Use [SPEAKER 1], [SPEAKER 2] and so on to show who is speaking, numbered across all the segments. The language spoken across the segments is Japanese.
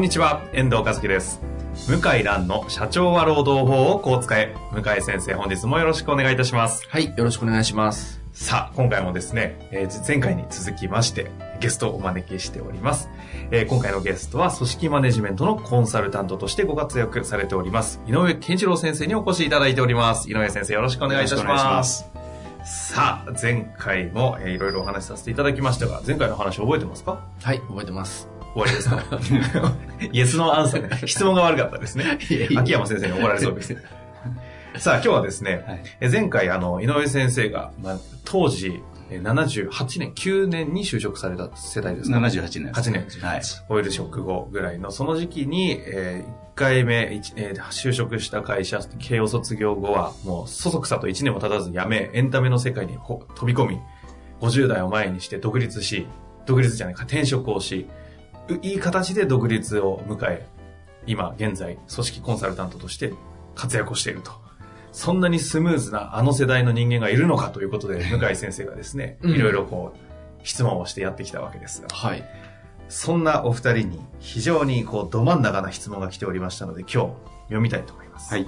[SPEAKER 1] んにちは、遠藤和樹です。向井蘭の社長は労働法をこう使え。向井先生、本日もよろしくお願いいたします。
[SPEAKER 2] はい、よろしくお願いします。
[SPEAKER 1] さあ、今回もですね、えー前回に続きまして、ゲストをお招きしております。えー今回のゲストは、組織マネジメントのコンサルタントとしてご活躍されております、井上健一郎先生にお越しいただいております。井上先生、よろしくお願いいたしま。
[SPEAKER 2] し
[SPEAKER 1] さあ、前回も、えーいろいろお話しさせていただきましたが、前回の話覚えてますか？
[SPEAKER 2] はい、覚えてます。
[SPEAKER 1] 終わりですか？イエスのアンサー。質問が悪かったですね。秋山先生に怒られそうです。さあ、今日はですね、
[SPEAKER 2] はい
[SPEAKER 1] え前回、あの、井上先生が、まあ、当時、え78年、9年に就職された世代ですか
[SPEAKER 2] ？78年。
[SPEAKER 1] 8年。
[SPEAKER 2] はい。
[SPEAKER 1] オイルショック後ぐらいの、その時期に、え1回目、一えー就職した会社、慶応卒業後は、もう、そそくさと1年も経たず辞め、エンタメの世界にほ飛び込み、50代を前にして独立し、独立じゃないか、転職をし、ういい形で独立を迎え、今、現在、組織コンサルタントとして活躍をしていると。そんなにスムーズなあの世代の人間がいるのかということで、向井先生がですね、
[SPEAKER 2] うん
[SPEAKER 1] いろいろこう、質問をしてやってきたわけですが、
[SPEAKER 2] はい。
[SPEAKER 1] そんなお二人に非常にこうど真ん中な質問が来ておりましたので今日読みたいと思います。
[SPEAKER 2] はい。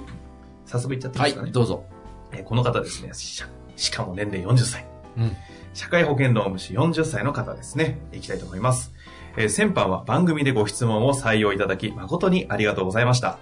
[SPEAKER 1] 早速いっちゃっていい
[SPEAKER 2] は
[SPEAKER 1] ですかね？
[SPEAKER 2] い、どうぞ。
[SPEAKER 1] えーこの方ですねししかも年齢40歳。
[SPEAKER 2] うん。
[SPEAKER 1] 社会保険労務士40歳の方ですね。いきたいと思います。えー先般は番組でご質問を採用いただき誠にありがとうございました。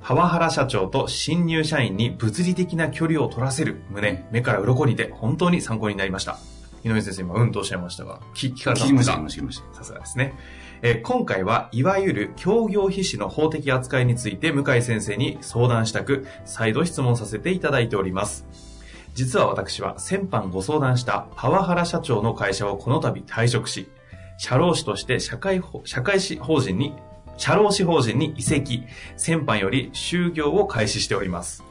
[SPEAKER 1] パワハラ社長と新入社員に物理的な距離を取らせる胸、目から鱗にて本当に参考になりました。井上先生今うんとおっしゃいましたが、聞聞かれたんです
[SPEAKER 2] 聞きました。
[SPEAKER 1] さすがですね。えー今回はいわゆる協業必至の法的扱いについて向井先生に相談したく、再度質問させていただいております。実は私は先般ご相談したパワハラ社長の会社をこの度退職し、社労士として社会法、社会士法人に、社労士法人に移籍、先般より就業を開始しております。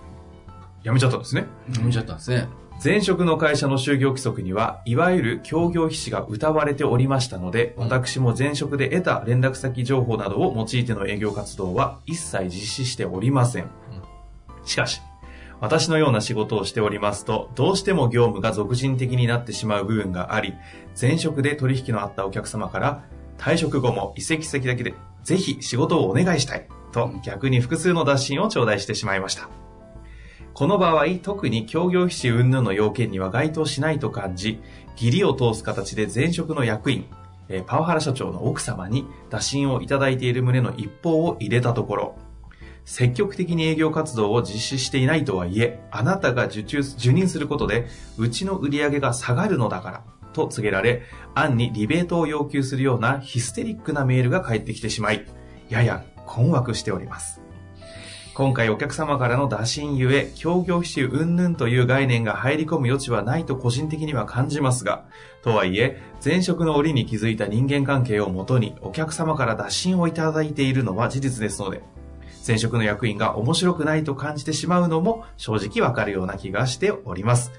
[SPEAKER 1] やめちゃったんですね。
[SPEAKER 2] 読みちゃったんですね。
[SPEAKER 1] 前職の会社の就業規則には、いわゆる協業必至が謳われておりましたので、
[SPEAKER 2] うん
[SPEAKER 1] 私も前職で得た連絡先情報などを用いての営業活動は一切実施しておりません。しかし、私のような仕事をしておりますと、どうしても業務が俗人的になってしまう部分があり、前職で取引のあったお客様から、退職後も移籍先だけで、ぜひ仕事をお願いしたい、と逆に複数の打診を頂戴してしまいました。この場合、特に協業必至云々の要件には該当しないと感じ、義理を通す形で前職の役員、えーパワハラ社長の奥様に打診をいただいている旨の一報を入れたところ、積極的に営業活動を実施していないとはいえ、あなたが受注、受任することで、うちの売り上げが下がるのだから、と告げられ、案にリベートを要求するようなヒステリックなメールが返ってきてしまい、やや困惑しております。今回お客様からの打診ゆえ、協業必至云々という概念が入り込む余地はないと個人的には感じますが、とはいえ、前職の折に築いた人間関係をもとにお客様から打診をいただいているのは事実ですので、前職の役員が面白くないと感じてしまうのも正直わかるような気がしております。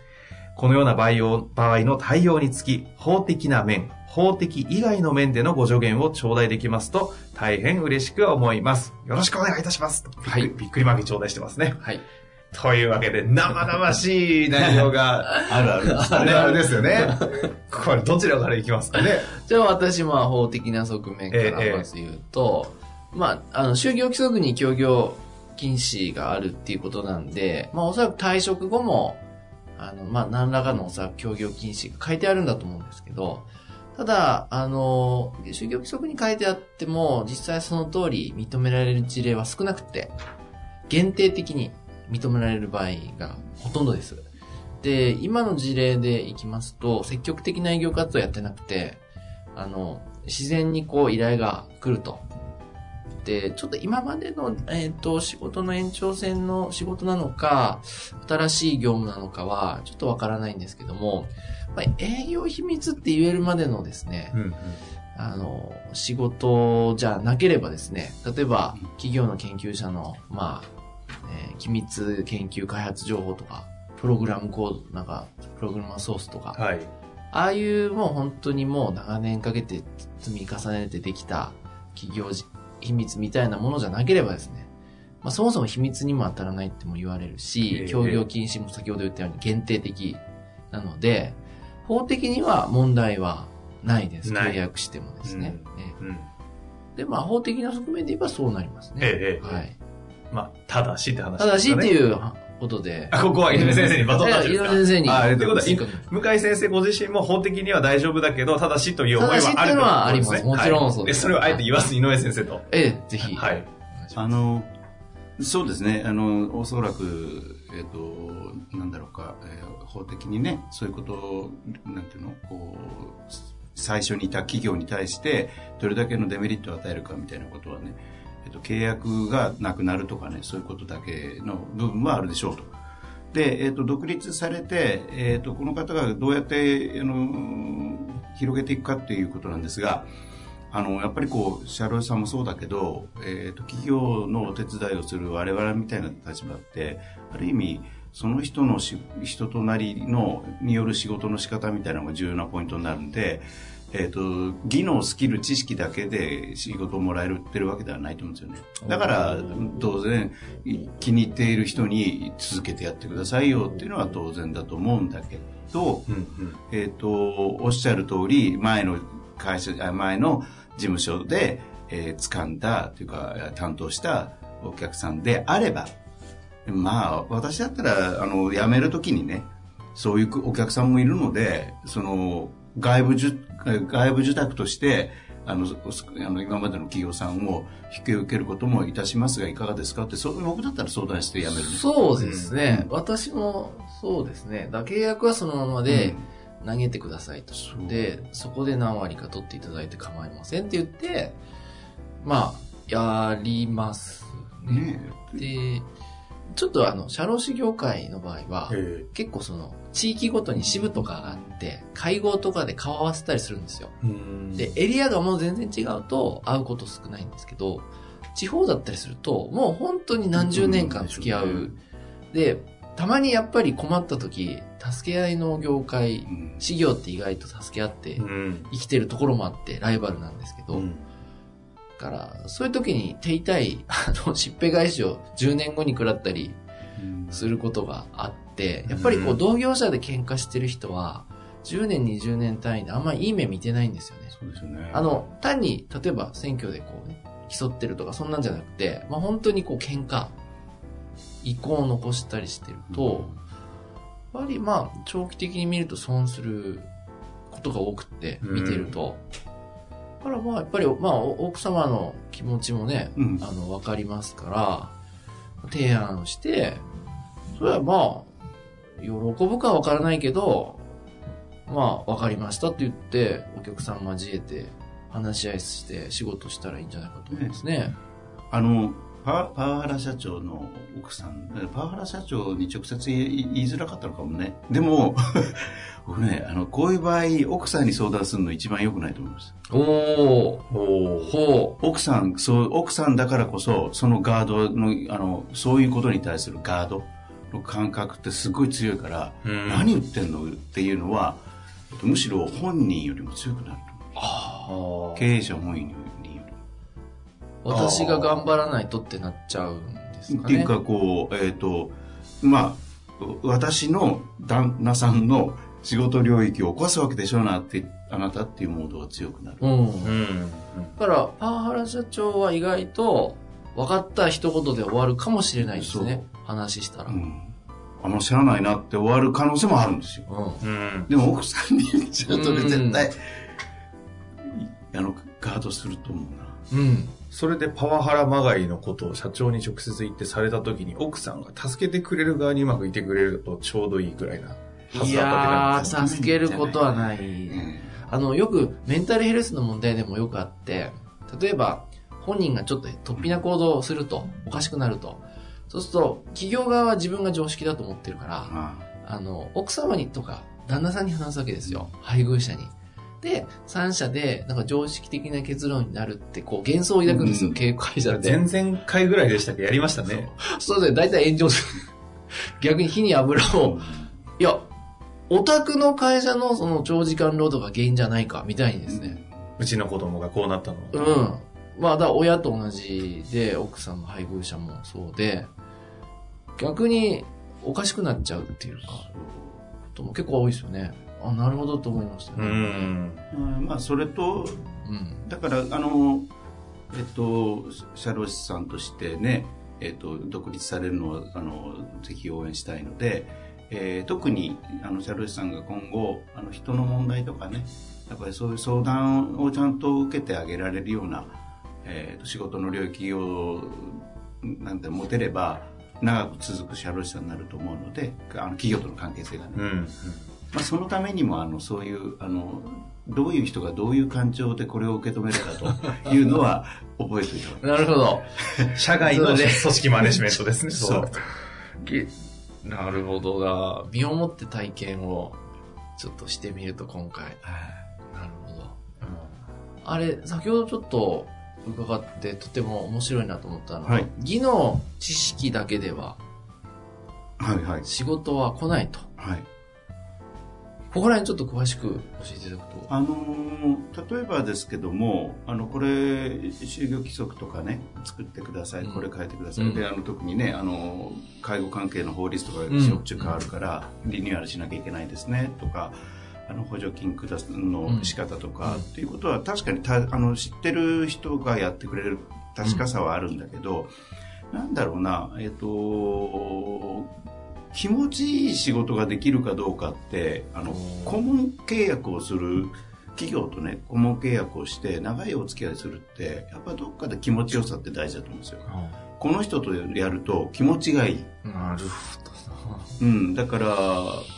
[SPEAKER 1] このような場合を場合の対応につき、法的な面、法的以外の面でのご助言を頂戴できますと、大変嬉しく思います。よろしくお願いいたします。
[SPEAKER 2] はい
[SPEAKER 1] びっくりマーク頂戴してますね。
[SPEAKER 2] はい。
[SPEAKER 1] というわけで、生々しい内容が
[SPEAKER 2] あるある。
[SPEAKER 1] あれあれですよね。これ、どちらからいきますかね？
[SPEAKER 2] じゃあ私、まあ、法的な側面か
[SPEAKER 1] ええ
[SPEAKER 2] らまず言うと、まあ、あの、就業規則に協業禁止があるっていうことなんで、まあ、おそらく退職後も、あの、まあ、何らかのおそらく協業禁止が書いてあるんだと思うんですけど、ただ、あの、就業規則に書いてあっても、実際その通り認められる事例は少なくて、限定的に認められる場合がほとんどです。で、今の事例でいきますと、積極的な営業活動やってなくて、あの、自然にこう依頼が来ると。て、ちょっと今までの、えっ、と、仕事の延長線の仕事なのか、新しい業務なのかは、ちょっとわからないんですけども、まあ、営業秘密って言えるまでのですね、
[SPEAKER 1] うん
[SPEAKER 2] あの、仕事じゃなければですね、例えば企業の研究者の、まあ、えー機密研究開発情報とか、プログラムコード、なんか、プログラマーソースとか、
[SPEAKER 1] はい。
[SPEAKER 2] ああいうもう本当にもう長年かけて積み重ねてできた企業じ秘密みたいなものじゃなければですね、まあそもそも秘密にも当たらないっても言われる
[SPEAKER 1] え
[SPEAKER 2] し
[SPEAKER 1] え、
[SPEAKER 2] 協業禁止も先ほど言ったように限定的なので、法的には問題はないです。契約してもですね。え
[SPEAKER 1] うん。
[SPEAKER 2] えで、まあ法的な側面で言えばそうなりますね。
[SPEAKER 1] ええええ
[SPEAKER 2] はい。
[SPEAKER 1] まあ、ただしって話
[SPEAKER 2] ただしって
[SPEAKER 1] う。
[SPEAKER 2] いうことで。
[SPEAKER 1] あ、ここは井上先生にバトンタッチ
[SPEAKER 2] 井
[SPEAKER 1] ですか？
[SPEAKER 2] 上先生に。
[SPEAKER 1] あ、ということは、
[SPEAKER 2] い
[SPEAKER 1] 向井先生ご自身も法的には大丈夫だけど、ただしという思いはある
[SPEAKER 2] ただしっていうのはありますもちろんそうです
[SPEAKER 1] はいそれをあえて言わずに井上先生と。
[SPEAKER 2] ええ、ぜひ。
[SPEAKER 1] はい。
[SPEAKER 3] あの、そうですね、あの、おそらく、えっ、と、なんだろうか、えー法的にね、そういうことを、なんていうの、こう、最初にいた企業に対して、どれだけのデメリットを与えるかみたいなことはね、えっ、と、契約がなくなるとかね、そういうことだけの部分はあるでしょうと。で、えっ、と、独立されて、えっ、と、この方がどうやって、あの、広げていくかっていうことなんですが、あの、やっぱりこう、社労士さんもそうだけど、えっ、と、企業のお手伝いをする我々みたいな立場って、ある意味、その人のし人となりの、による仕事の仕方みたいなのが重要なポイントになるんで、えっ、と、技能、スキル、知識だけで仕事をもらえるってるわけではないと思うんですよね。だから、当然、い気に入っている人に続けてやってくださいよっていうのは当然だと思うんだけど、
[SPEAKER 1] うんうん。
[SPEAKER 3] えっ、と、おっしゃる通り、前の会社、あ前の事務所で、えー掴んだ、というか、担当したお客さんであれば、まあ、私だったら、あの、辞めるときにね、そういうお客さんもいるので、その、外部受、外部受託として、あの、そあの今までの企業さんを引き受けることもいたしますが、いかがですかって、そう僕だったら相談して辞める
[SPEAKER 2] そうですね。私もそうですね。だ契約はそのままで投げてくださいと。
[SPEAKER 3] そう
[SPEAKER 2] で、そこで何割か取っていただいて構いませんって言って、まあ、やりますね。
[SPEAKER 3] ね
[SPEAKER 2] で、ちょっとあの、社労士業界の場合は、
[SPEAKER 1] え
[SPEAKER 2] 結構その、地域ごとに支部とかがあって、会合とかで顔合わせたりするんですよ。で、エリアがもう全然違うと会うこと少ないんですけど、地方だったりすると、もう本当に何十年間付き合う。で、たまにやっぱり困った時、助け合いの業界
[SPEAKER 3] う、ん
[SPEAKER 2] 事業って意外と助け合って
[SPEAKER 1] うん。
[SPEAKER 2] 生きてるところもあって、ライバルなんですけど、
[SPEAKER 1] うん
[SPEAKER 2] だから、そういう時に手痛い、あの、しっぺ返しを10年後に食らったり
[SPEAKER 3] うん
[SPEAKER 2] することがあって、やっぱりこ
[SPEAKER 1] う
[SPEAKER 2] うん同業者で喧嘩してる人は、10年、20年単位であんまりいい目見てないんですよね。
[SPEAKER 3] そうですよね。
[SPEAKER 2] あの、単に、例えば選挙でこうね、競ってるとかそんなんじゃなくて、まあ本当にこう喧嘩、意向を残したりしてると、やっぱりまあ長期的に見ると損することが多くって、
[SPEAKER 1] うん
[SPEAKER 2] 見てると。だからまあやっぱり、まあお奥様の気持ちもね、
[SPEAKER 3] うん
[SPEAKER 2] あの、わかりますから、提案して、それはまあ、喜ぶかわからないけど、まあ、わかりましたって言って、お客さん交えて、話し合いして仕事したらいいんじゃないかと思いますね。
[SPEAKER 3] あの、パワパワハラ社長の奥さん、パワハラ社長に直接言いづらかったのかもね。でも、僕ね、あの、こういう場合、奥さんに相談するの一番良くないと思います。
[SPEAKER 2] おー、
[SPEAKER 1] おー
[SPEAKER 2] ほ
[SPEAKER 3] 奥さん、そう、奥さんだからこそ、そのガードの、あの、そういうことに対するガードの感覚ってすごい強いから、
[SPEAKER 1] うん
[SPEAKER 3] 何言ってんのっていうのは、えっとむしろ本人よりも強くなると経営者本人よ。
[SPEAKER 2] 私が頑張らないとってなっちゃうんですかね。
[SPEAKER 3] っていうかこうえっ、とまあ私の旦那さんの仕事領域を起こすわけでしょうなってあなたっていうモードが強くなる、
[SPEAKER 2] うん。
[SPEAKER 1] うん。
[SPEAKER 2] だから、パワハラ社長は意外と、分かった一言で終わるかもしれないですね。話したら。うん。
[SPEAKER 3] うん、あの知らないなって終わる可能性もあるんですよ
[SPEAKER 1] うん。
[SPEAKER 3] でも奥さんに言っちゃうとね
[SPEAKER 2] うん
[SPEAKER 3] 絶対あのガードすると思うな
[SPEAKER 2] うん。
[SPEAKER 1] それでパワハラまがいのことを社長に直接言ってされた時に奥さんが助けてくれる側にうまくいてくれるとちょうどいいぐらいなはいずだったわけなん
[SPEAKER 2] や
[SPEAKER 1] です
[SPEAKER 2] ー、助けることはない。
[SPEAKER 3] うん
[SPEAKER 2] あの、よく、メンタルヘルスの問題でもよくあって、例えば、本人がちょっと突飛な行動をすると、おかしくなると。そうすると、企業側は自分が常識だと思ってるから、
[SPEAKER 3] あ
[SPEAKER 2] あの、奥様にとか、旦那さんに話すわけですよ。配偶者に。で、三者で、なんか常識的な結論になるって、こう、幻想を抱くんですよ、
[SPEAKER 3] うん
[SPEAKER 2] 経営会社で。
[SPEAKER 1] 前々回ぐらいでしたっけ？やりましたね。
[SPEAKER 2] そうで、大体炎上する。逆に火に油を、いや、オタクの会社のその長時間労働が原因じゃないか、みたいにですね。
[SPEAKER 1] うちの子供がこうなったの
[SPEAKER 2] う
[SPEAKER 1] は。
[SPEAKER 2] ん。まあ、だ親と同じで、奥さんの配偶者もそうで、逆におかしくなっちゃうっていうか、ことも結構多いですよね。あ、なるほどと思いました
[SPEAKER 1] う
[SPEAKER 2] ね。
[SPEAKER 1] ん。
[SPEAKER 3] うんまあそれと
[SPEAKER 2] うん。
[SPEAKER 3] だからあのえっと社労士さんとしてねえっと独立されるのをあのぜひ応援したいので、えー特にあの社労士さんが今後あの人の問題とかねやっぱりそういう相談をちゃんと受けてあげられるような、えーと仕事の領域をなんて持てれば長く続く社労士さんになると思うのであの企業との関係性がね、
[SPEAKER 1] うん。
[SPEAKER 3] まあ、そのためにもあのそういうあのどういう人がどういう感情でこれを受け止めるかというのは 覚えておいた方がいい
[SPEAKER 2] なるほど。
[SPEAKER 1] 社外の
[SPEAKER 2] ね
[SPEAKER 1] 組織マネジメントですね。
[SPEAKER 3] そう
[SPEAKER 2] なるほどな。身をもって体験をちょっとしてみると今回。なるほど。あれ、先ほどちょっと伺ってとても面白いなと思ったのは、
[SPEAKER 3] はい。
[SPEAKER 2] 技能知識だけでは仕事は来ないと。
[SPEAKER 3] はい。
[SPEAKER 2] ここら辺ちょっと詳しく教えていただくと。
[SPEAKER 3] あのー例えばですけどもあのこれ就業規則とかね作ってください、
[SPEAKER 2] うん。
[SPEAKER 3] これ変えてください、
[SPEAKER 2] うん。
[SPEAKER 3] であの特にねあの介護関係の法律とか
[SPEAKER 2] ん。
[SPEAKER 3] しょっちゅう変わるから、リニューアルしなきゃいけないですねとかあの補助金下すの仕方とか、
[SPEAKER 2] うん。
[SPEAKER 3] っていうことは確かにたあの知ってる人がやってくれる確かさはあるんだけど、なんだろうなえっ、と気持ちいい仕事ができるかどうかってあの
[SPEAKER 2] うん。
[SPEAKER 3] 顧問契約をする企業とね顧問契約をして長いお付き合いするってやっぱどっかで気持ちよさって大事だと思うんですよ。この人とやると気持ちがいい、
[SPEAKER 2] なるほ
[SPEAKER 3] うん、だから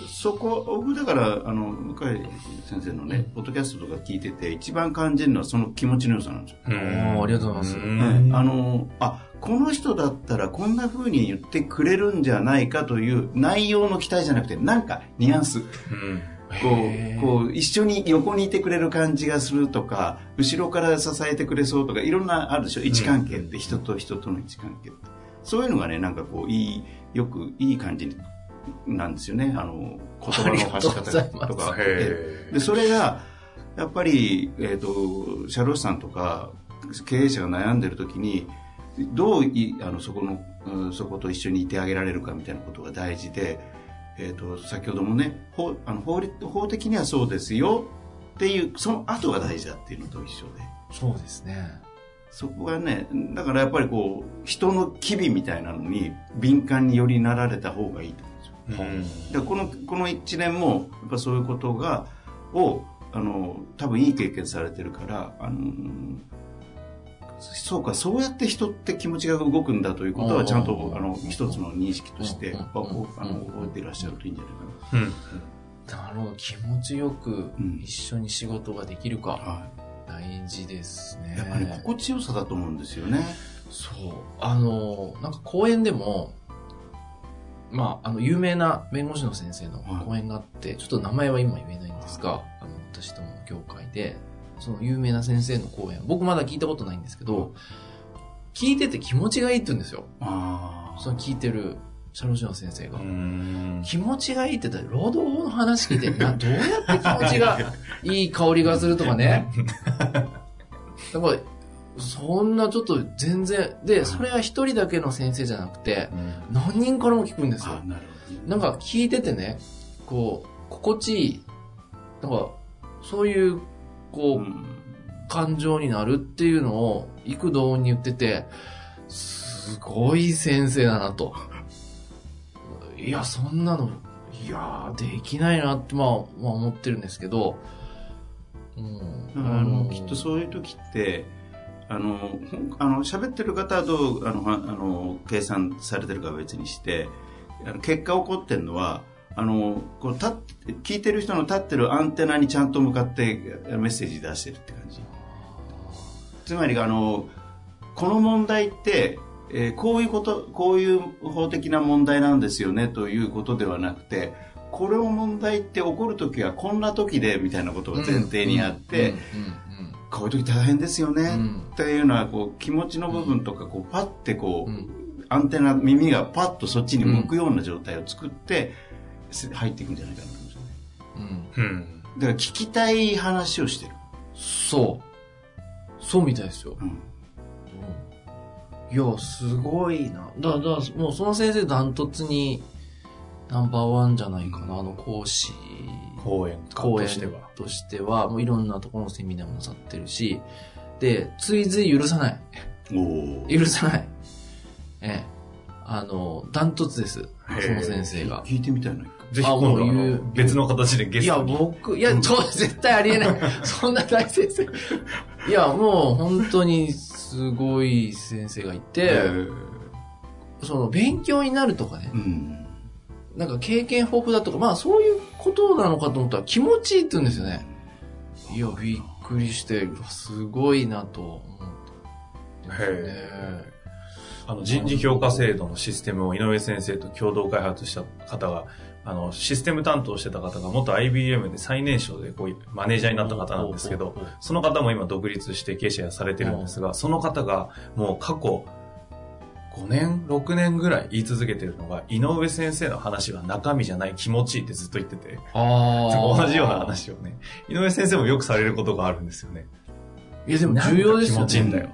[SPEAKER 3] そこ僕だからあの向井先生のねポッドキャストとか聞いてて一番感じるのはその気持ちの良さなんですよ、
[SPEAKER 2] ありがとうございます。
[SPEAKER 1] ん。
[SPEAKER 3] ねあのあこの人だったらこんな風に言ってくれるんじゃないかという内容の期待じゃなくてなんかニュアンス。
[SPEAKER 1] うん。
[SPEAKER 3] こうこう一緒に横にいてくれる感じがするとか後ろから支えてくれそうとかいろんなあるでしょ？位置関係って、人と人との位置関係ってそういうのがねなんかこういいよくいい感じになんですよね。あの言葉の発し方とか。でそれがやっぱり、えー、と社労士さんとか経営者が悩んでる時にどういあのそこの、うんそこと一緒にいてあげられるかみたいなことが大事で、えー、と先ほどもね法あの法律法的にはそうですよっていうその後が大事だっていうのと一緒で。
[SPEAKER 2] そうですね。
[SPEAKER 3] そこがねだからやっぱりこう人の機微みたいなのに敏感によりなられた方がいいと思うんですよ。
[SPEAKER 1] うん。
[SPEAKER 3] でこのこの一年もやっぱそういうことがをあの多分いい経験されてるからあのそうかそうやって人って気持ちが動くんだということはちゃんとあの一つの認識として
[SPEAKER 2] うん。
[SPEAKER 3] あこうあの覚えていらっしゃるといいんじゃないか
[SPEAKER 1] うん。
[SPEAKER 2] なるほど。気持ちよく
[SPEAKER 3] うん。
[SPEAKER 2] 一緒に仕事ができるか。
[SPEAKER 3] な、は
[SPEAKER 2] 大事ですね
[SPEAKER 3] い、。やっぱり心地よさだと思うんですよね。
[SPEAKER 2] そう。あの、なんか講演でも、まあ、あの、有名な弁護士の先生の講演があって、ちょっと名前は今言えないんですが、あの、私どもの業界で、その有名な先生の講演、僕まだ聞いたことないんですけど、聞いてて気持ちがいいって言うんですよ。
[SPEAKER 3] あ
[SPEAKER 2] その聞いてる社労士の先生が。
[SPEAKER 1] うん
[SPEAKER 2] 気持ちがいいって言ったら、労働法の話聞いて、な、どうやって気持ちがいい香りがするとかね。だから、そんなちょっと全然、で、それは一人だけの先生じゃなくて、何人からも聞くんですよ
[SPEAKER 3] あ。な
[SPEAKER 2] なんか聞いててね、こう、心地いい。なんか、そういう、こう、
[SPEAKER 3] うん
[SPEAKER 2] 感情になるっていうのを、幾度に言ってて、すごい先生だなと。いや、そんなの、いやー、できないなって、まあ、まあ思ってるんですけど、うん
[SPEAKER 3] あのきっとそういう時ってあのあの喋ってる方はどうあのはあの計算されてるかは別にしてあの結果起こってるのはあのこう立聞いてる人の立ってるアンテナにちゃんと向かってメッセージ出してるって感じ。つまりあのこの問題って、えーこういうこと、こういう法的な問題なんですよねということではなくて、これを問題って起こるときはこんな時でみたいなことが前提にあって、
[SPEAKER 2] うん
[SPEAKER 3] こういう時大変ですよね、
[SPEAKER 2] うん
[SPEAKER 3] っていうのはこう気持ちの部分とかこうパッてこう、
[SPEAKER 2] うん
[SPEAKER 3] アンテナ耳がパッとそっちに向くような状態を作って、せ入っていくんじゃないかなと思いますね
[SPEAKER 2] うんうん
[SPEAKER 1] うん。
[SPEAKER 3] だから聞きたい話をしてる、
[SPEAKER 2] そう。そうみたいですよ。
[SPEAKER 3] うん
[SPEAKER 2] いや、すごいな。だだもうその先生ダントツにナンバーワンじゃないかな、あの講師。
[SPEAKER 1] 講演家
[SPEAKER 2] 講演
[SPEAKER 1] としては。
[SPEAKER 2] としては、もういろんなところのセミナーもなさってるし、で、追随許さない。
[SPEAKER 3] お
[SPEAKER 2] 許さない。ええ。あの、ダントツです。その先生が。
[SPEAKER 3] 聞いてみたいな
[SPEAKER 1] ぜひ
[SPEAKER 2] もう
[SPEAKER 1] 度あ
[SPEAKER 2] 言う
[SPEAKER 1] の別の形でゲ
[SPEAKER 2] いや、
[SPEAKER 1] ストに。
[SPEAKER 2] 僕、いや、そう、絶対ありえない。そんな大先生。いや、もう本当にすごい先生がいて、
[SPEAKER 3] えー
[SPEAKER 2] その勉強になるとかね
[SPEAKER 3] う、ん
[SPEAKER 2] なんか経験豊富だとか、まあそういうことなのかと思ったら気持ちいいって言うんですよね。いや、びっくりして、すごいなと思ってね。
[SPEAKER 1] へあの人事評価制度のシステムを井上先生と共同開発した方が、あの、システム担当してた方が元 IBM で最年少でこうマネージャーになった方なんですけどその方も今独立して経営者されてるんですが、その方がもう過去5年、6年ぐらい言い続けてるのが、井上先生の話は中身じゃない気持ちいいってずっと言ってて、
[SPEAKER 2] ああ。
[SPEAKER 1] 同じような。話をね、井上先生もよくされることがあるんですよね。
[SPEAKER 2] いや、でも重要ですよね。
[SPEAKER 1] 気持ちいいんだよ。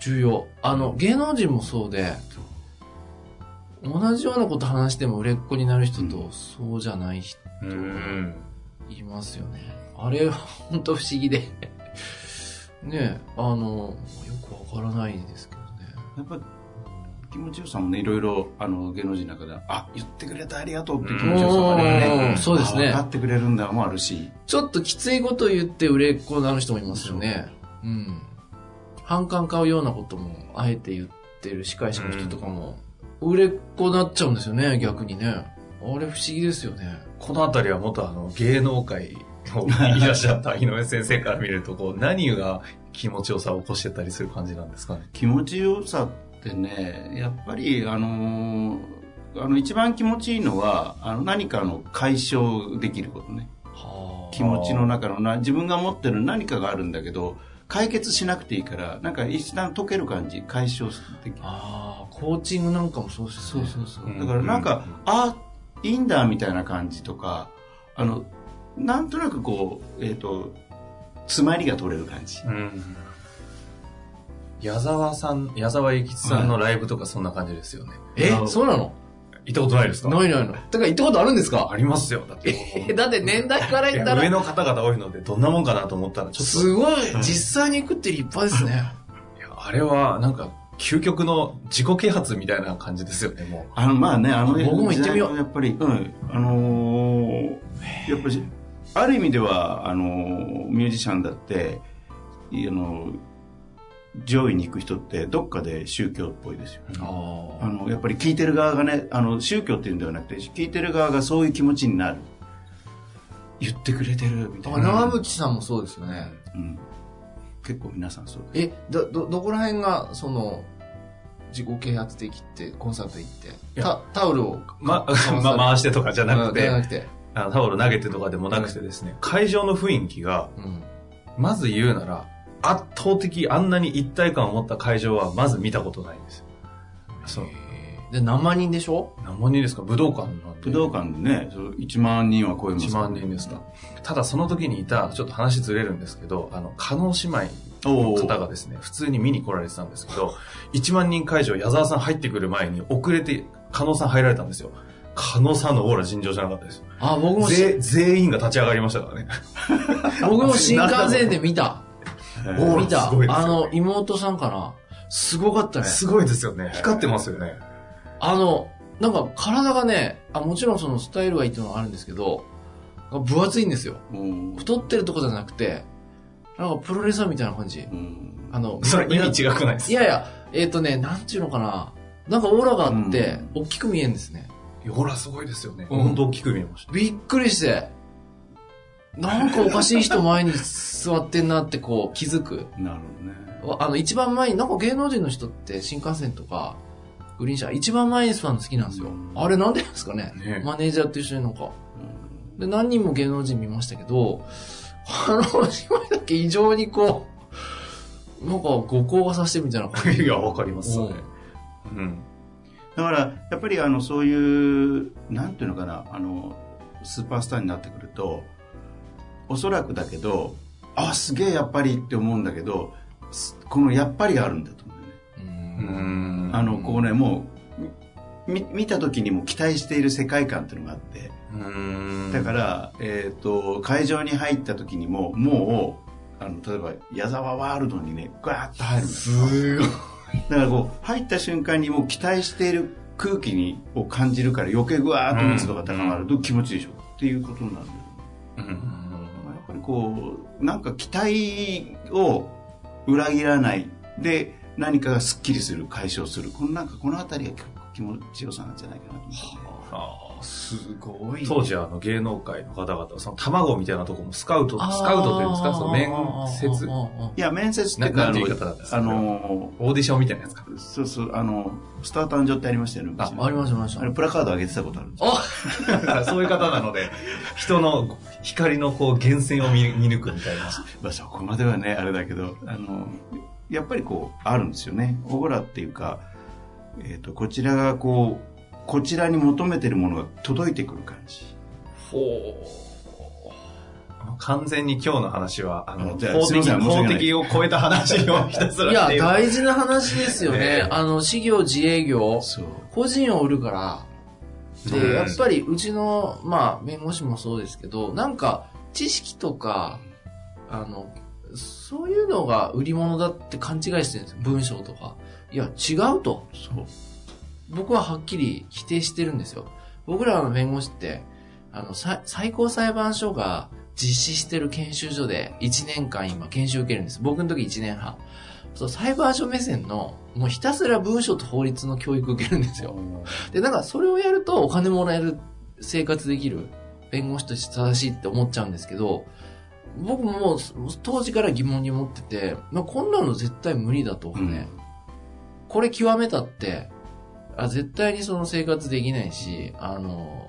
[SPEAKER 2] 重要。あの、芸能人もそうで、同じようなこと話しても売れっ子になる人と、そうじゃない人
[SPEAKER 1] うん。
[SPEAKER 2] いますよね。あれ、本当不思議で。ねえ、あの、よくわからないですけどね。
[SPEAKER 3] やっぱ気持ちよさもねいろいろあの芸能人の中であ言ってくれてありがとうって気持ちよさがあるよね
[SPEAKER 2] うんそうですね
[SPEAKER 3] あ分かってくれるんだもあるし
[SPEAKER 2] ちょっときついこと言って売れっ子になる人もいますよね。うん。反感買うようなことも、あえて言ってる司会者の人とかも、売れっ子になっちゃうんですよね、逆にね。あれ不思議ですよね。
[SPEAKER 1] このあたりは元あの芸能界をいらっしゃった井上先生から見ると、こう 何が気持ちよさを起こしてたりする感じなんですかね？
[SPEAKER 3] 気持ちよさってねやっぱりあのーあの一番気持ちいいのはあの何かの解消できることね
[SPEAKER 2] は
[SPEAKER 3] 気持ちの中のな自分が持ってる何かがあるんだけど解決しなくていいからなんか一旦解ける感じ解消できる
[SPEAKER 2] ああ、コーチングなんかもそうですね。そうそう
[SPEAKER 1] う。ん。
[SPEAKER 3] だからなんか、あいいんだみたいな感じとかあのなんとなくこうえっ、と詰まりが取れる感じ。
[SPEAKER 1] うん。矢沢さん、矢沢永吉さんのライブとかそんな感じですよね。
[SPEAKER 2] え
[SPEAKER 3] あの
[SPEAKER 2] そうなの？
[SPEAKER 1] 行ったことないですか？
[SPEAKER 2] ないないの。だから行ったことあるんですか？
[SPEAKER 1] ありますよ。だって。
[SPEAKER 2] え、だって年代から
[SPEAKER 1] い
[SPEAKER 2] 言ったら、
[SPEAKER 1] や上の方々多いので、どんなもんかなと思ったら、ちょっと。
[SPEAKER 2] すごい、実際に行くって立派ですね。
[SPEAKER 1] いやあれは、なんか、究極の自己啓発みたいな感じですよね、も
[SPEAKER 3] あのまあねあの
[SPEAKER 2] 僕も行ってみよう
[SPEAKER 3] やっぱりうんあのーやっぱりある意味ではあのーミュージシャンだっていあの上位に行く人ってどっかで宗教っぽいですよ
[SPEAKER 2] あ
[SPEAKER 3] あのやっぱり聞いてる側がねあの宗教っていうんではなくて聞いてる側がそういう気持ちになる言ってくれてるみたい
[SPEAKER 2] あ。
[SPEAKER 3] な、
[SPEAKER 2] 長渕さんもそうですよね。
[SPEAKER 3] うん、結構皆さんそう
[SPEAKER 2] え、ど、ど、どこら辺が、その、自己啓発的って、コンサート行って、
[SPEAKER 1] や
[SPEAKER 2] タタオルを、
[SPEAKER 1] う。ま、ま、回してとかじゃなくて
[SPEAKER 2] じゃ、なくて。
[SPEAKER 1] あのタオル投げてとかでもなくてですね、会場の雰囲気が、
[SPEAKER 2] うん。
[SPEAKER 1] まず言うなら、圧倒的、あんなに一体感を持った会場はまず見たことないんですよ。そう。
[SPEAKER 2] で、何万人でしょ？
[SPEAKER 1] 何万人ですか？武道館なんで。
[SPEAKER 3] 武道館でねそう1万人は超えます
[SPEAKER 1] 1万人ですか。ただその時にいた、ちょっと話ずれるんですけど、あの、加納姉妹の方がですね、普通に見に来られてたんですけど、1万人会場、矢沢さん入ってくる前に遅れて、加納さん入られたんですよ。加納さんのオーラ尋常じゃなかったです。
[SPEAKER 2] あ、僕も
[SPEAKER 1] 全員が立ち上がりましたからね。
[SPEAKER 2] 僕も新幹線で見た。見た。
[SPEAKER 1] すごいですよ
[SPEAKER 2] あの、妹さんかな？すごかったね。
[SPEAKER 1] すごいですよね。光ってますよね。
[SPEAKER 2] あの、なんか体がね、あもちろんそのスタイルがいいっていうのはあるんですけど、分厚いんですよ。
[SPEAKER 3] うん
[SPEAKER 2] 太ってるとこじゃなくて、なんかプロレスラーみたいな感じ。
[SPEAKER 3] うん
[SPEAKER 2] あの、
[SPEAKER 1] それ意味違くないです
[SPEAKER 2] いやいや、えっ、とね、なんていうのかな？なんかオーラがあって、大きく見えるんですね。
[SPEAKER 1] オーラすごいですよね。
[SPEAKER 2] うん
[SPEAKER 1] 本当大きく見えました。
[SPEAKER 2] びっくりして。なんかおかしい人前に座ってんなってこう気づく。
[SPEAKER 3] なるほどね。
[SPEAKER 2] あの、一番前に、なんか芸能人の人って新幹線とか、グリーン車、一番前に座るの好きなんですよ。あれなんでですかね
[SPEAKER 1] ね
[SPEAKER 2] マネージャーと一緒になんか。で、何人も芸能人見ましたけど、あの、姉妹だけ異常にこう、なんか誤行がさせてるみたいな感じ。
[SPEAKER 1] いや、わかりますね。うん。
[SPEAKER 3] だから、やっぱりあの、そういう、なんていうのかな、あの、スーパースターになってくると、おそらくだけど、あ、すげえやっぱりって思うんだけど、すこのやっぱりがあるんだと思うよね。
[SPEAKER 1] うん。
[SPEAKER 3] あの、こうね、もう、み見た時にも期待している世界観っていうのがあって、
[SPEAKER 1] うん。
[SPEAKER 3] だから、えっ、と、会場に入った時にも、もう、あの、例えば、矢沢ワールドにね、ガーッと入るんですよ。
[SPEAKER 2] すごい。
[SPEAKER 3] だからこう、入った瞬間にもう期待している空気にを感じるから余計ぐわーっと密度が高まると気持ちいいでしょ、っていうことになるんだよ
[SPEAKER 1] うん。
[SPEAKER 3] やっぱりこう、なんか期待を裏切らないで何かがすっきりする、解消する。このなんかこの辺りが気持ちよさなんじゃないかなと思って。
[SPEAKER 1] ああ
[SPEAKER 2] すごい。
[SPEAKER 1] 当時あの芸能界の方々はその卵みたいなとこもスカウト、スカウトというんですか、その面接、
[SPEAKER 2] あ
[SPEAKER 3] いや、面接っていうか、
[SPEAKER 1] ななんて
[SPEAKER 3] あの
[SPEAKER 1] 言い方ですか？
[SPEAKER 3] あの、
[SPEAKER 1] オーディションみたいなやつか。
[SPEAKER 3] そうそう、あの、スター誕生ってありましたよね。
[SPEAKER 2] あ、ありました、ありました
[SPEAKER 3] あれ、。プラカード上げてたことあるんです
[SPEAKER 2] あ
[SPEAKER 1] そういう方なので、人の光のこう源泉を見見抜くみたいな。
[SPEAKER 3] まあ、そこまではね、あれだけど、あの、やっぱりこう、あるんですよね。オーラっていうか、えっ、と、こちらがこう、こちらに求めてるものが届いてくる感じ。
[SPEAKER 1] 完全に今日の話は、あの、法的、法的を超えた話をひたすら
[SPEAKER 2] いや。大事な話ですよね
[SPEAKER 1] ね。
[SPEAKER 2] あの、事業、自営業。個人を売るから。
[SPEAKER 1] うん
[SPEAKER 2] で、やっぱりうちの、まあ、弁護士もそうですけど、なんか、知識とか、あの、そういうのが売り物だって勘違いしてるんですよ。文章とか。いや、違うと。
[SPEAKER 3] そう。
[SPEAKER 2] 僕ははっきり否定してるんですよ。僕らの弁護士って、あの、さ最高裁判所が実施してる研修所で1年間今研修受けるんです。僕の時1年半。そう、裁判所目線の、もうひたすら文書と法律の教育受けるんですよ。で、なんかそれをやるとお金もらえる、生活できる、弁護士として正しいって思っちゃうんですけど、僕ももう当時から疑問に思ってて、まあ、こんなの絶対無理だとかね、これ極めたって、あ絶対にその生活できないし、あの、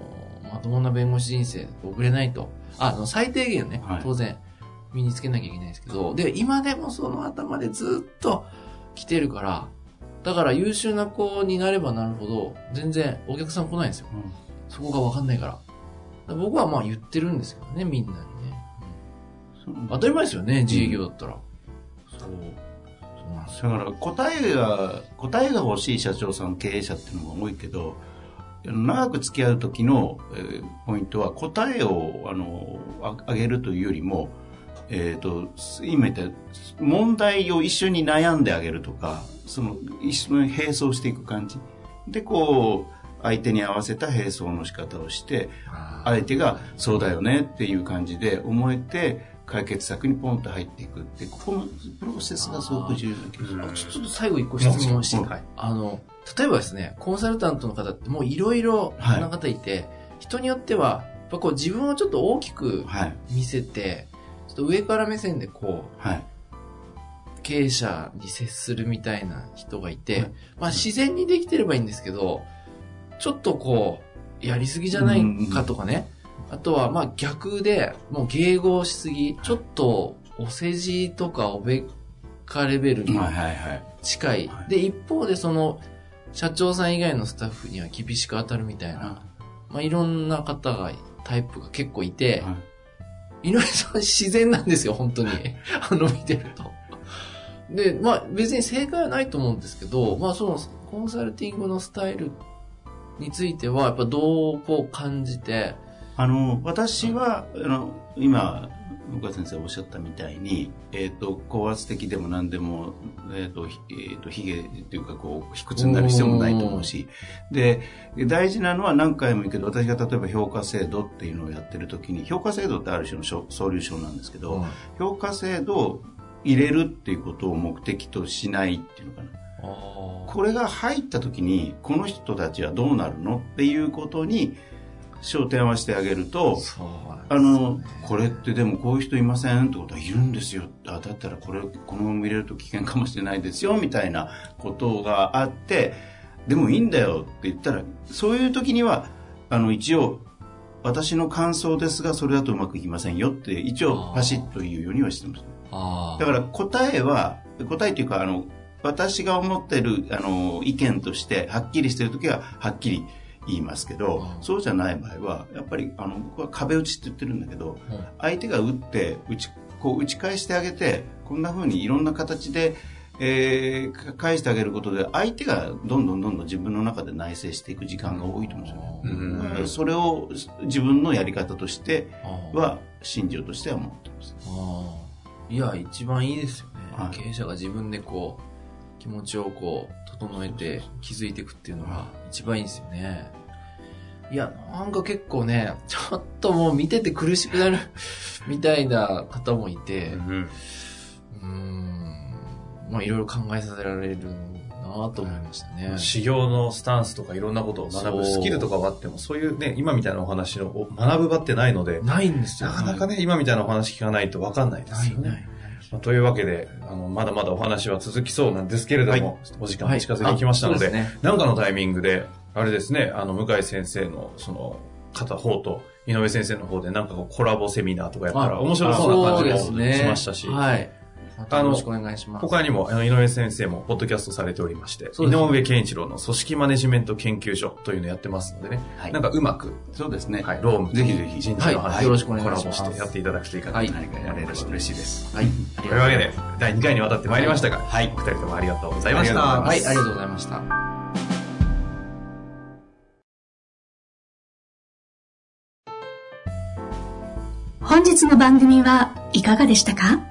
[SPEAKER 2] まともな弁護士人生送れないと。ああの、最低限ね、
[SPEAKER 3] はい
[SPEAKER 2] 当然、身につけなきゃいけないですけど、で、今でもその頭でずっと来てるから、だから優秀な子になればなるほど、全然お客さん来ないんですよ。
[SPEAKER 3] うん
[SPEAKER 2] そこがわかんないから。だから僕はまあ言ってるんですけどね、みんなにね。
[SPEAKER 3] そう
[SPEAKER 2] 当たり前ですよね、自営業だったら。そう。そうなんですよ。
[SPEAKER 3] だから答えが、答えが欲しい社長さん、経営者っていうのが多いけど、長く付き合う時の、えーポイントは答えをあのああげるというよりも、えっ、と、今言った問題を一緒に悩んであげるとか、その一緒に並走していく感じ。で、こう、相手に合わせた並走の仕方をして、相手がそうだよねっていう感じで思えて、解決策にポンと入っていくって、ここのプロセスがすごく重要な気がする。
[SPEAKER 2] ちょちょっと最後一個質問して、
[SPEAKER 1] はい
[SPEAKER 2] あの、例えばですね、コンサルタントの方ってもういろいろな方いて、人によっては、やっぱこう自分をちょっと大きく
[SPEAKER 3] はい。
[SPEAKER 2] 見せて、ちょっと上から目線でこ
[SPEAKER 3] はい。
[SPEAKER 2] う、経営者に接するみたいな人がいて、
[SPEAKER 3] はい
[SPEAKER 2] まあ自然にできてればいいんですけど、ちょっとこう、やりすぎじゃないかとかね。あとは、まあ逆で、もう迎合しすぎ、ちょっとお世辞とかおべっかレベルに。近い
[SPEAKER 3] は。い
[SPEAKER 2] で、一方でその、社長さん以外のスタッフには厳しく当たるみたいな、まあいろんな方が、タイプが結構いて、
[SPEAKER 3] はい
[SPEAKER 2] 井上さん自然なんですよ、本当に。あの、見てると。で、まあ別に正解はないと思うんですけど、まあそのコンサルティングのスタイルについては、やっぱどうこう感じて、
[SPEAKER 3] あの、私は、あの、今、岡先生おっしゃったみたいに、えっ、と、高圧的でも何でも、えっ、と、ひえっ、と、ヒゲっていうか、こう、卑屈になる必要もないと思うし、で、大事なのは何回も言うけど、私が例えば評価制度っていうのをやってるときに、評価制度ってある種のソソリューションなんですけど、評価制度を入れるっていうことを目的としないっていうのかな。これが入った時にこの人たちはどうなるのっていうことに焦点合わせてあげると、
[SPEAKER 2] そう
[SPEAKER 3] あの、これってでもこういう人いませんってことはいるんですよ。あだったらこれ、このまま見れると危険かもしれないですよ、みたいなことがあって、でもいいんだよって言ったら、そういう時には、あの、一応、私の感想ですが、それだとうまくいきませんよって、一応パシッと言うようにはしてます。
[SPEAKER 2] あ
[SPEAKER 3] だから答えは、答えっていうか、あの、私が思ってる、あの、意見として、はっきりしてるときは、はっきり言いますけど、
[SPEAKER 2] うん
[SPEAKER 3] そうじゃない場合は、やっぱり、あの、僕は壁打ちって言ってるんだけど、
[SPEAKER 2] うん
[SPEAKER 3] 相手が打って、打ち、こう打ち返してあげて、こんな風にいろんな形で、えーか返してあげることで、相手がどんどんどんどん自分の中で内省していく時間が多いと思うんですよね。それを自分のやり方として
[SPEAKER 2] あ
[SPEAKER 3] は、信条としては思ってます。
[SPEAKER 2] いや、一番いいですよね。
[SPEAKER 3] はい
[SPEAKER 2] 経営者が自分でこう、気持ちをこう、整えて気づいていくっていうのが一番いいですよね。いや、なんか結構ね、ちょっともう見てて苦しくなる みたいな方もいて、
[SPEAKER 1] うん
[SPEAKER 2] うーん、まあいろいろ考えさせられるなと思いましたね。
[SPEAKER 1] 修行のスタンスとかいろんなことを学ぶスキルとかはあっても、そういうね、今みたいなお話のお学ぶ場ってないので、
[SPEAKER 2] ないんですよ。
[SPEAKER 1] なかなかね、今みたいなお話聞かないと分かんないで
[SPEAKER 2] ない、
[SPEAKER 1] すよね。
[SPEAKER 2] ない。
[SPEAKER 1] まあというわけで、あの、まだまだお話は続きそうなんですけれども、
[SPEAKER 3] はい。
[SPEAKER 1] お時間も近づいてきましたので、
[SPEAKER 2] はい。ね
[SPEAKER 1] なんかのタイミングで、あれですね、あの、向井先生の、その、片方と、井上先生の方でなんかこうコラボセミナーとかやったら面白そうな感じが
[SPEAKER 2] そうですね。
[SPEAKER 1] しましたし、
[SPEAKER 2] はい。また
[SPEAKER 1] あの
[SPEAKER 2] よろしくお願いします。
[SPEAKER 1] 他にも、あの、井上先生も、ポッドキャストされておりまして、
[SPEAKER 2] ね
[SPEAKER 1] 上健一郎の組織マネジメント研究所というのをやってますのでね、
[SPEAKER 3] はい
[SPEAKER 1] なんかうまく、
[SPEAKER 3] そうですね。
[SPEAKER 1] はい、ロームと
[SPEAKER 3] ぜひぜひ
[SPEAKER 1] 人事の話、
[SPEAKER 2] はいよろしくお願いします
[SPEAKER 1] コラボしてやっていただくといいかな
[SPEAKER 2] はい
[SPEAKER 1] と
[SPEAKER 3] 何かやれれば嬉しいです。
[SPEAKER 2] はい。
[SPEAKER 1] というわけで、第2回にわたってまいりましたが、
[SPEAKER 3] はい
[SPEAKER 1] お二人ともありがとうございました。
[SPEAKER 2] はい、ありがとうございました。
[SPEAKER 4] 本日の番組はいかがでしたか？